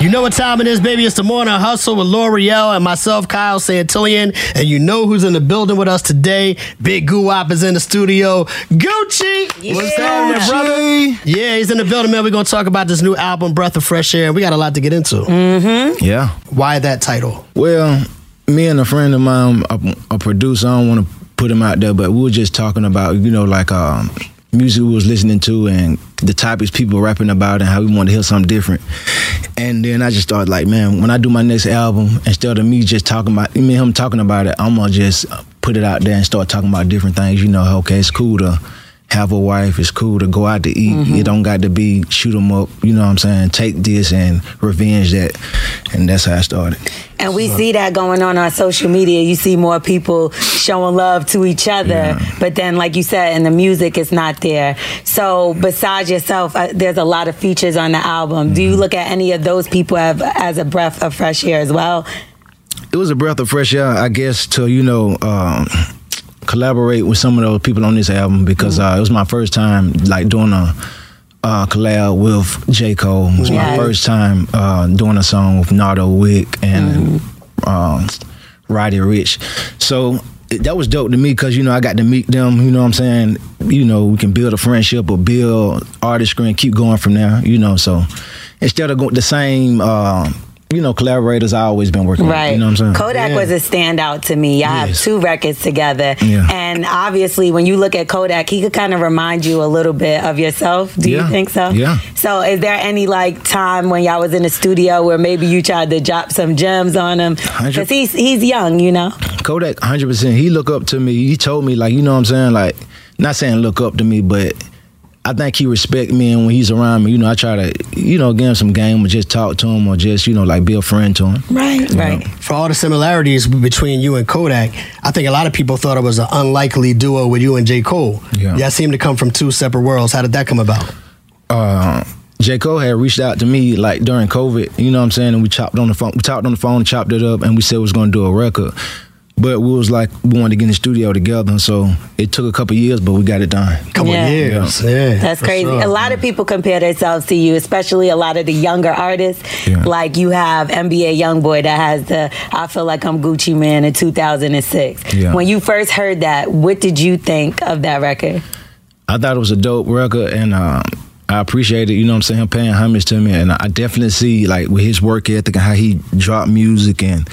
You know what time it is, baby. It's the morning hustle with Lore'l and myself, Kyle Santillian. And you know who's in the building with us today. Big Guwop is in the studio. Gucci! Yeah. What's happening, brother? Yeah, he's in the building, man. We're going to talk about this new album, Breath of Fresh Air. And we got a lot to get into. Mm-hmm. Yeah. Why that title? Well, me and a friend of mine, a, a producer, I don't want to put him out there, but we were just talking about, you know, like um, music we was listening to and the topics people rapping about and how we want to hear something different. And then I just started like, man, when I do my next album, instead of me just talking about, me him talking about it, I'm gonna just put it out there and start talking about different things. You know, okay, it's cool to have a wife. It's cool to go out to eat. Mm-hmm. It don't got to be shoot 'em up. You know what I'm saying? Take this and revenge that. And that's how I started. And we see that going on on social media. You see more people showing love to each other, Yeah. but then, like you said, in the music, it's not there. So, besides yourself, uh, there's a lot of features on the album. Do you Mm-hmm. look at any of those people have, as a breath of fresh air as well? it was a breath of fresh air, I guess, to you know um, collaborate with some of those people on this album because uh, it was my first time like doing a uh, collab with J Cole. It was my first time uh, doing a song with Nardo Wick and um, Roddy Ricch. So. That was dope to me because you know I got to meet them. You know what I'm saying. You know we can build a friendship or build artistry and keep going from there. You know so instead of going the same, uh, you know, collaborators I always been working with. Right. You know what I'm saying? Kodak Yeah. was a standout to me. I have two records together. Yeah. And obviously, when you look at Kodak, he could kind of remind you a little bit of yourself. Do you think so? Yeah. So, is there any like time when y'all was in the studio where maybe you tried to drop some gems on him? Because he's, he's young, you know? Kodak, hundred percent. He look up to me. He told me like, you know what I'm saying, like, not saying look up to me, but I think he respect me, and when he's around me, you know, I try to, you know, give him some game or just talk to him or just, you know, like be a friend to him. Right, right. For all the similarities between you and Kodak, I think a lot of people thought it was an unlikely duo with you and J. Cole. Yeah. Y'all seem to come from two separate worlds. How did that come about? uh, J. Cole had reached out to me like during COVID, you know what I'm saying? And we chopped on the phone, we talked on the phone, chopped it up, and we said we was gonna do a record. But we was like, we wanted to get in the studio together, so it took a couple years, but we got it done. couple Yeah. years. Yeah. That's crazy. sure. A lot of people compare themselves to you, especially a lot of the younger artists. Yeah. Like you have NBA YoungBoy that has the "I Feel Like I'm Gucci Mane" in 2006. Yeah. When you first heard that, what did you think of that record? I thought it was a dope record, and um, I appreciate it. You know what I'm saying? Him paying homage to me, and I definitely see like with his work ethic and how he dropped music and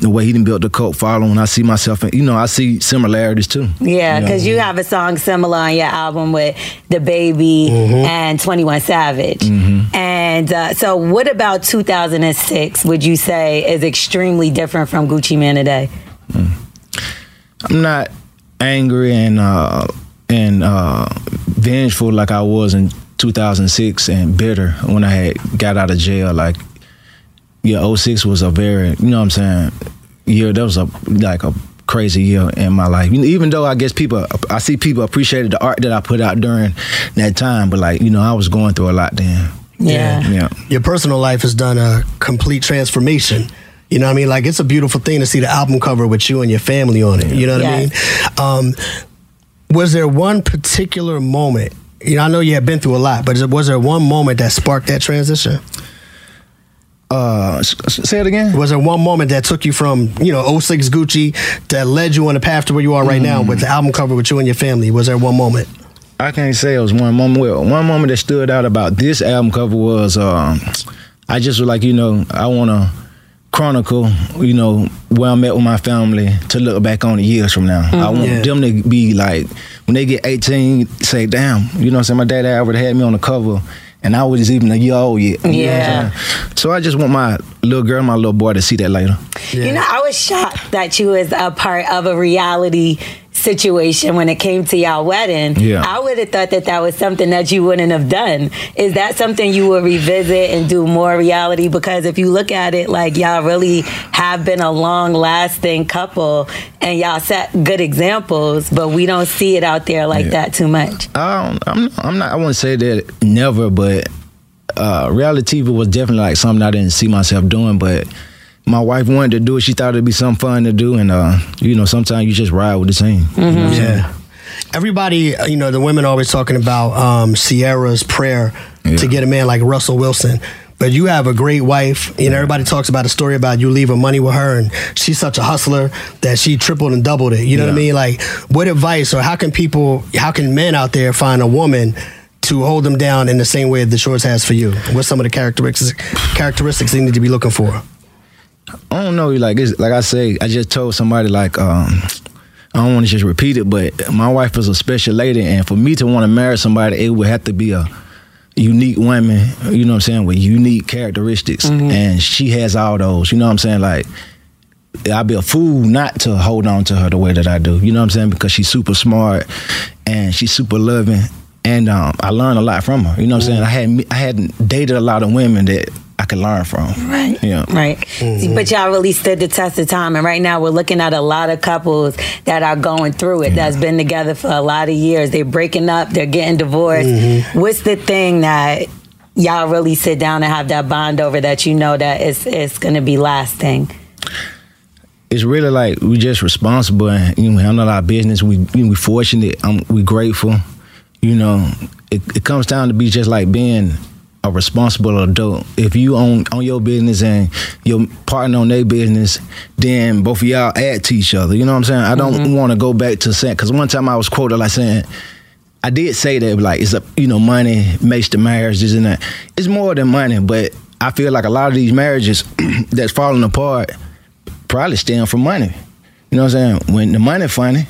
the way he didn't build the cult following. I see myself, in, you know, I see similarities too. Yeah, You know? because you have a song similar on your album with DaBaby Mm-hmm. and Twenty One Savage. And uh, so, what about 2006? Would you say is extremely different from Gucci Mane today? I'm not angry and uh, and uh, vengeful like I was in 2006 and bitter when I had got out of jail. Like, yeah, 06 was a very, you know what I'm saying, year. That was a like a crazy year in my life. Even though I guess people, I see people appreciated the art that I put out during that time, but like, you know, I was going through a lot then. Yeah. Yeah. Your personal life has done a complete transformation. You know what I mean? Like it's a beautiful thing to see the album cover with you and your family on it. You know what Yes. I mean? Um, was there one particular moment? You know, I know you have been through a lot, but was there one moment that sparked that transition? Uh, s- s- say it again. Was there one moment that took you from, you know, 06 Gucci that led you on the path to where you are right now with the album cover with you and your family? Was there one moment? I can't say it was one moment. Well, one moment that stood out about this album cover was um, I just was like, you know, I want to chronicle, you know, where I'm at with my family to look back on the years from now. I want Yeah. them to be like, when they get 18, say, damn, you know what I'm saying? My dad already had me on the cover. And I was even a year old yet. you know Yeah. So I just want my little girl, my little boy to see that later. You know, I was shocked that you was a part of a reality situation when it came to y'all wedding. Yeah. I would have thought that that was something that you wouldn't have done. Is that something you would revisit and do more reality? Because if you look at it, like y'all really have been a long lasting couple and y'all set good examples, but we don't see it out there like Yeah. that too much. I don't, I'm, I'm not. I wouldn't say that never, but uh, reality TV was definitely like something I didn't see myself doing, but my wife wanted to do it. She thought it'd be something fun to do, and uh, you know, sometimes you just ride with the team. You know what I'm saying? Yeah. Everybody, uh, you know, the women always talking about um, Ciara's prayer Yeah. to get a man like Russell Wilson. But you have a great wife. You know, everybody talks about a story about you leaving money with her, and she's such a hustler that she tripled and doubled it. You know what I mean? Like, what advice or how can people, how can men out there find a woman to hold them down in the same way that the Shorts has for you? What's some of the characteristics characteristics they need to be looking for? I don't know. Like it's, like I say, I just told somebody like um, I don't want to just repeat it, but my wife is a special lady, and for me to want to marry somebody, it would have to be a unique woman. You know what I'm saying with unique characteristics, and she has all those. You know what I'm saying? Like I'd be a fool not to hold on to her the way that I do. You know what I'm saying? Because she's super smart and she's super loving, and um, I learned a lot from her. You know what I'm saying? I had I hadn't dated a lot of women that I could learn from. Right. Yeah. Right. But y'all really stood the test of time. And right now we're looking at a lot of couples that are going through it, that's been together for a lot of years. They're breaking up, they're getting divorced. What's the thing that y'all really sit down and have that bond over that you know that it's, it's going to be lasting? it's really like we just responsible and you know, handle our business. We you know, we fortunate. Um, we grateful. You know, it, it comes down to be just like being a responsible adult. If you own on your business and your partner on their business, then both of y'all add to each other. You know what I'm saying? I don't mm-hmm. want to go back to saying because one time I was quoted like saying. I did say that like it's a you know money makes the marriage this and that. It's more than money, but I feel like a lot of these marriages that's falling apart probably stem from money. You know what I'm saying? When the money funny,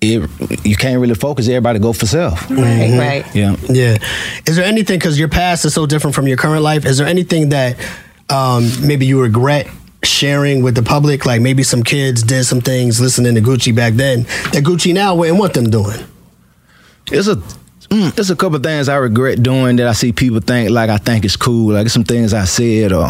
it you can't really focus. Everybody go for self. Right, right. Yeah. Yeah. Is there anything because your past is so different from your current life? Is there anything that um, maybe you regret sharing with the public? Like maybe some kids did some things listening to Gucci back then that Gucci now wouldn't want them doing. It's a mm, there's a couple things I regret doing that I see people think like I think it's cool. Like some things I said or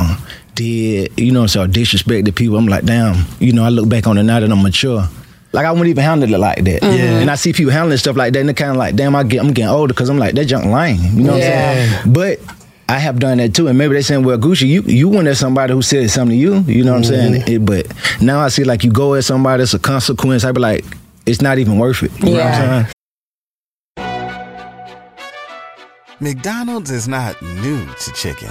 did, you know, so disrespected people. I'm like, damn, you know, I look back on it now that I'm mature. Like I wouldn't even handle it like that. Yeah. And I see people handling stuff like that, and they're kind of like, damn, I get, I'm getting older because I'm like, that junk lame. You know what I'm saying? But I have done that too, and maybe they're saying, well, Gucci, you you went at somebody who said something to you. You know what I'm mm-hmm. saying? It, but now I see like you go at somebody, it's a consequence. I be like, it's not even worth it. You know what Yeah. I'm saying? McDonald's is not new to chicken.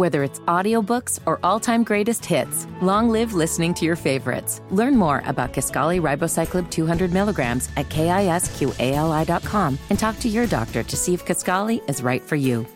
Whether it's audiobooks or all-time greatest hits, long live listening to your favorites. Learn more about Kisqali Ribociclib 200 milligrams at kisqali.com and talk to your doctor to see if Kisqali is right for you.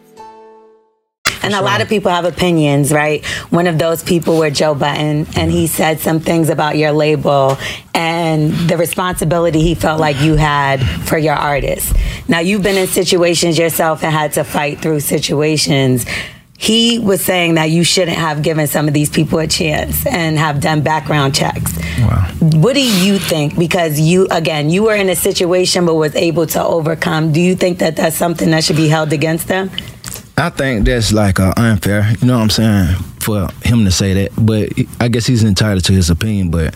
And a lot of people have opinions, right? One of those people were Joe Budden, and he said some things about your label and the responsibility he felt like you had for your artists. Now, you've been in situations yourself and had to fight through situations. He was saying that you shouldn't have given some of these people a chance and have done background checks. Wow. What do you think? Because you, again, you were in a situation but was able to overcome. Do you think that that's something that should be held against them? I think that's like uh, unfair. You know what I'm saying? For him to say that, but I guess he's entitled to his opinion. But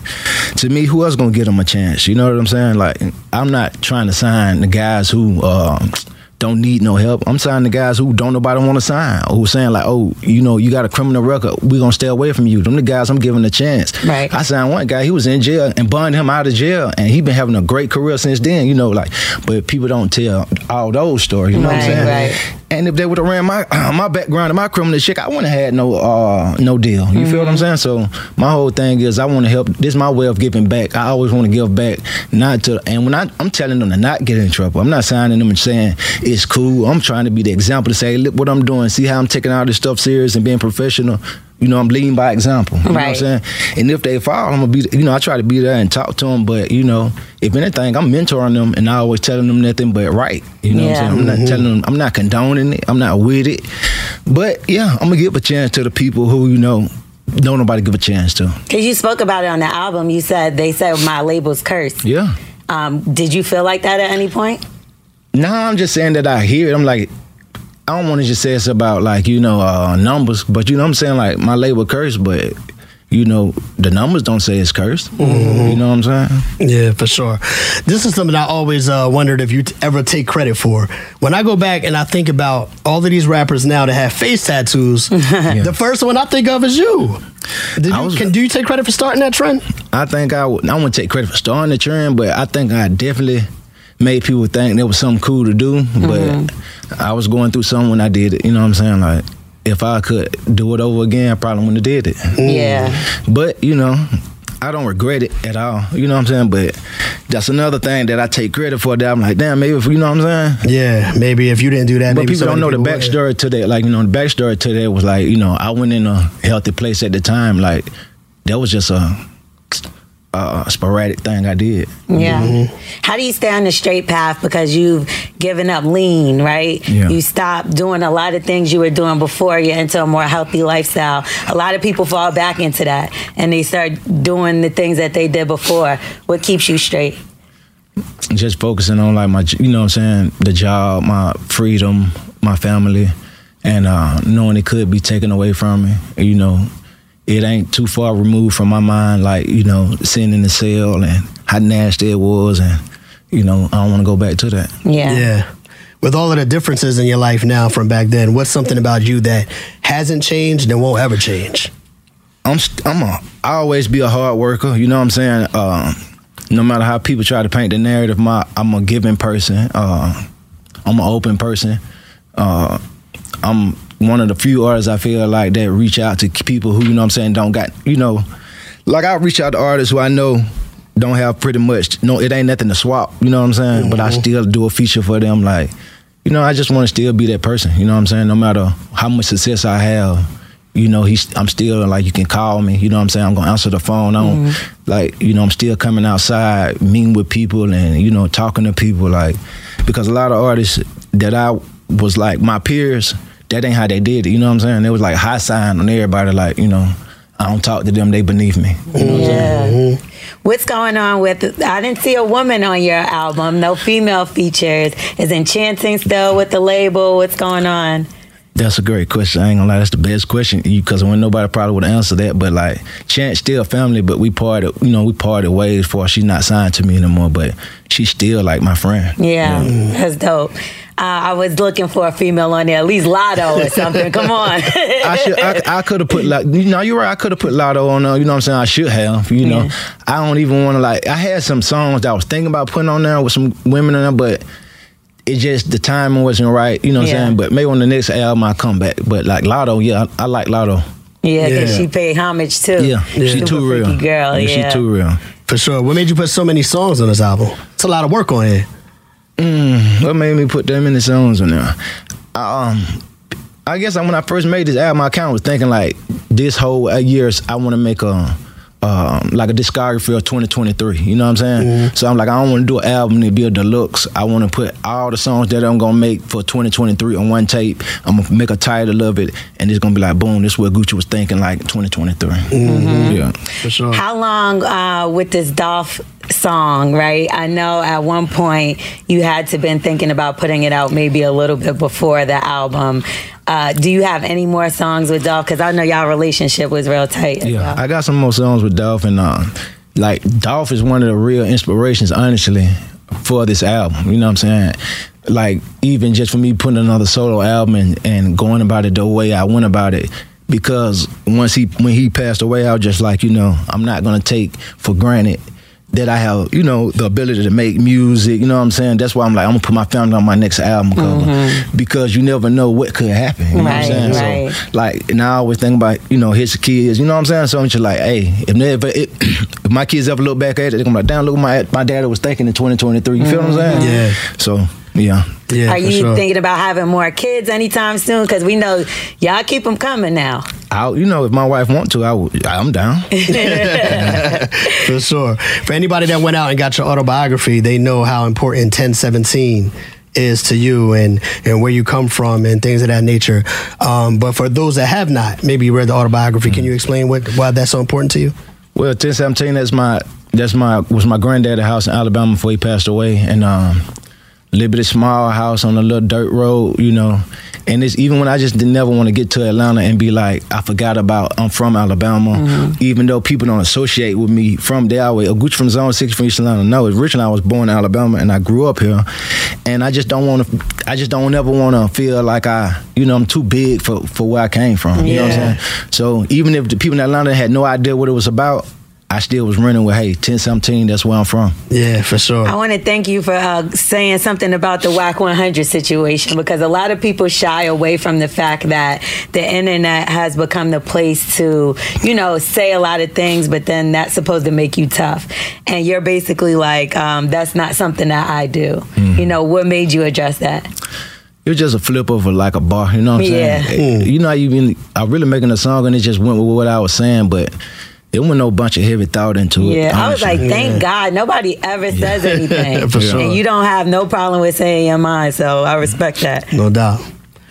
to me, who else gonna give him a chance? You know what I'm saying? Like I'm not trying to sign the guys who uh, don't need no help. I'm signing the guys who don't nobody want to sign, who saying like, oh, you know, you got a criminal record, we gonna stay away from you. Them the guys I'm giving a chance. Right. I signed one guy, he was in jail and bonded him out of jail, and he been having a great career since then. You know, like, but people don't tell all those stories. You know what I'm Right, saying? right. And if they would have ran my my background and my criminal shit, I wouldn't have had no uh no deal. You feel what I'm saying? So my whole thing is I want to help. This is my way of giving back. I always want to give back, not to. And when I, I'm telling them to not get in trouble, I'm not signing them and saying it's cool. I'm trying to be the example to say, look what I'm doing. See how I'm taking all this stuff serious and being professional. You know, I'm leading by example. You know what I'm Right. saying? And if they fall, I'm gonna be. You know, I try to be there and talk to them. But you know, if anything, I'm mentoring them and I always telling them nothing but right. You know Yeah. what I'm saying? I'm not telling them. I'm not condoning it. I'm not with it. But yeah, I'm gonna give a chance to the people who you know don't nobody give a chance to. Because you spoke about it on the album. You said they said my label's cursed. Yeah. Um, did you feel like that at any point? No, I'm just saying that I hear it. I'm like, I don't want to just say it's about like you know uh, numbers, but you know what I'm saying like my label cursed, but you know the numbers don't say it's cursed. You know what I'm saying? Yeah, for sure. This is something I always uh, wondered if you ever take credit for. When I go back and I think about all of these rappers now that have face tattoos, the first one I think of is you. Did you was- can do you take credit for starting that trend? I think I would. I wouldn't take credit for starting the trend, but I think I definitely made people think there was something cool to do. But mm-hmm. I was going through something when I did it. You know what I'm saying? Like if I could do it over again, I probably wouldn't have did it. Mm. Yeah. But you know, I don't regret it at all. You know what I'm saying? But that's another thing that I take credit for. That I'm like, damn, maybe if you know what I'm saying. Yeah, maybe if you didn't do that, But maybe people don't many know the people would. backstory to that. Like you know, the backstory to that was like you know, I went in a healthy place at the time. Like that was just a, a sporadic thing I did. Yeah. Mm-hmm. How do you stay on the straight path because you've given up lean, right? Yeah. You stopped doing a lot of things you were doing before you're into a more healthy lifestyle. A lot of people fall back into that and they start doing the things that they did before. What keeps you straight? just focusing on like my you know what I'm saying the job my freedom my family and uh knowing it could be taken away from me you know it ain't too far removed from my mind like you know sitting in the cell and how nasty it was and you know I don't want to go back to that Yeah. Yeah. With all of the differences in your life now from back then, what's something about you that hasn't changed and won't ever change? I'm I'm a I always be a hard worker. You know what I'm saying? Uh, no matter how people try to paint the narrative, my I'm a giving person. Uh, I'm an open person. Uh, I'm one of the few artists I feel like that reach out to people who you know what I'm saying don't got you know like I reach out to artists who I know don't have pretty much no it ain't nothing to swap. You know what I'm saying? But I mm-hmm. still do a feature for them like. You know, I just want to still be that person. You know what I'm saying? No matter how much success I have, you know, he's I'm still like you can call me. You know what I'm saying? I'm gonna answer the phone. I don't mm-hmm. like you know I'm still coming outside, meeting with people, and you know talking to people. Like because a lot of artists that I was like my peers, that ain't how they did it. You know what I'm saying? It was like high sign on everybody. Like you know, I don't talk to them. They beneath me. You know what I'm? Yeah. Mm-hmm. What's going on with? I didn't see a woman on your album. No female features. Is Enchanting still with the label? What's going on? That's a great question. I ain't gonna lie, that's the best question because when nobody probably would answer that. But like, Chance still family, but we parted. You know, we parted ways for she's not signed to me anymore. But she's still like my friend. Yeah, that's dope. Uh, I was looking for a female on there, at least Latto or something. Come on. I should. I, I could have put like. You know, you're right. I could have put Latto on. there. You know what I'm saying? I should have. You know, Yeah. I don't even want to like. I had some songs that I was thinking about putting on there with some women in there, but. It just the timing wasn't right, you know what Yeah. I'm saying. But maybe on the next album I come back. But like Latto, yeah, I, I like Latto. yeah, because Yeah. she paid homage too. Yeah, she Super too real. freaky girl. Yeah, she too real. For sure. What made you put so many songs on this album? It's a lot of work on here. What made me put them in the songs on there? Um, I guess when I first made this album, I kind of was thinking like this whole years I want to make a. Um, like a discography of 2023, you know what I'm saying? So I'm like, I don't want to do an album to be a deluxe. I want to put all the songs that I'm gonna make for 2023 on one tape. I'm gonna make a title of it, and it's gonna be like, boom, this is what Gucci was thinking like 2023. Yeah. For sure. How long uh, with this Dolph song, right? I know at one point you had to been thinking about putting it out maybe a little bit before the album. Uh, do you have any more songs with Dolph? Because I know y'all relationship was real tight. Yeah, well. I got some more songs with Dolph, and uh, like Dolph is one of the real inspirations, honestly, for this album. You know what I'm saying? Like even just for me putting another solo album and, and going about it the way I went about it. Because once he when he passed away, I was just like, you know, I'm not gonna take for granted that I have, you know, the ability to make music. You know what I'm saying? That's why I'm like, I'm gonna put my family on my next album cover mm-hmm. because you never know what could happen. You know what I'm Right, saying? right. So like and I always think about you know his kids. You know what I'm saying? So I'm just like, hey, if never if, if my kids ever look back at it, they're gonna be like, damn, look what my my daddy was thinking in 2023. You feel what I'm mm-hmm. saying? Yeah. So yeah. Yeah, Are you sure. thinking about having more kids anytime soon? Because we know y'all keep them coming now. I, you know, if my wife want to, I would, I'm down. For sure. For anybody that went out and got your autobiography, they know how important 1017 is to you and and where you come from and things of that nature. Um, but for those that have not, maybe you read the autobiography. Can you explain what why that's so important to you? Well, 1017, that's my that's my was my granddad's house in Alabama before he passed away, and um, lived in a small house on a little dirt road, you know. And it's even when I just didn't never want to get to Atlanta and be like, I forgot about I'm from Alabama, mm-hmm. even though people don't associate with me from there. Way, Gucci from Zone Six from East Atlanta. No, it's originally I was born in Alabama and I grew up here, and I just don't want to. I just don't ever want to feel like I, you know, I'm too big for for where I came from. You know what I'm saying? So even if the people in Atlanta had no idea what it was about. I still was running with, hey, 1017, that's where I'm from. Yeah, for sure. I want to thank you for uh, saying something about the Wack 100 situation because a lot of people shy away from the fact that the internet has become the place to, you know, say a lot of things, but then that's supposed to make you tough. And you're basically like, um, that's not something that I do. Mm-hmm. You know, what made you address that? It was just a flip of a, like a bar, you know what I'm Yeah. saying? You know, how you been, I really making a song and it just went with what I was saying, but it wasn't no bunch of heavy thought into it. Yeah, I was like, thank God nobody ever says anything. For sure. And you don't have no problem with saying your mind, so I respect that. No doubt.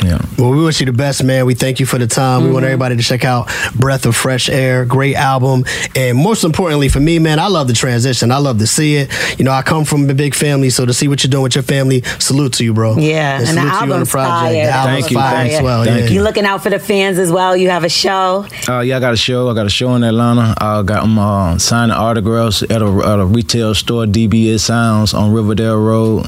Yeah. Well, we wish you the best, man. We thank you for the time. We want everybody to check out Breath of Fresh Air. Great album. And most importantly for me, man, I love the transition. I love to see it. You know, I come from a big family, so to see what you're doing with your family, salute to you, bro. Yeah, and the salute to you on album's fire. The album's Thank you, fire thank as well. thank yeah. You looking out for the fans as well. You have a show. Uh, yeah, I got a show. I got a show in Atlanta. I got them uh, signing autographs at a, at a retail store, DBS Sounds on Riverdale Road.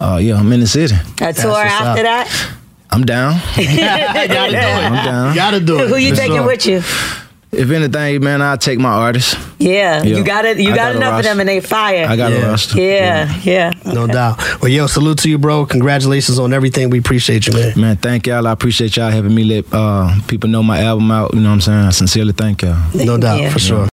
Uh, yeah, I'm in the city. A tour what's after up. that. I'm down. gotta do it. I'm down. Gotta do it. Who you for taking sure. with you? If anything, man, I'll take my artists. Yeah, Yeah. you got it. You got, got enough of them, and they fire. I got Yeah. a roster. yeah, yeah. No doubt. Well, yo, salute to you, bro. Congratulations on everything. We appreciate you, man. Man, thank y'all. I appreciate y'all having me let uh, people know my album out. You know what I'm saying? I sincerely thank y'all. No doubt, Yeah. for sure.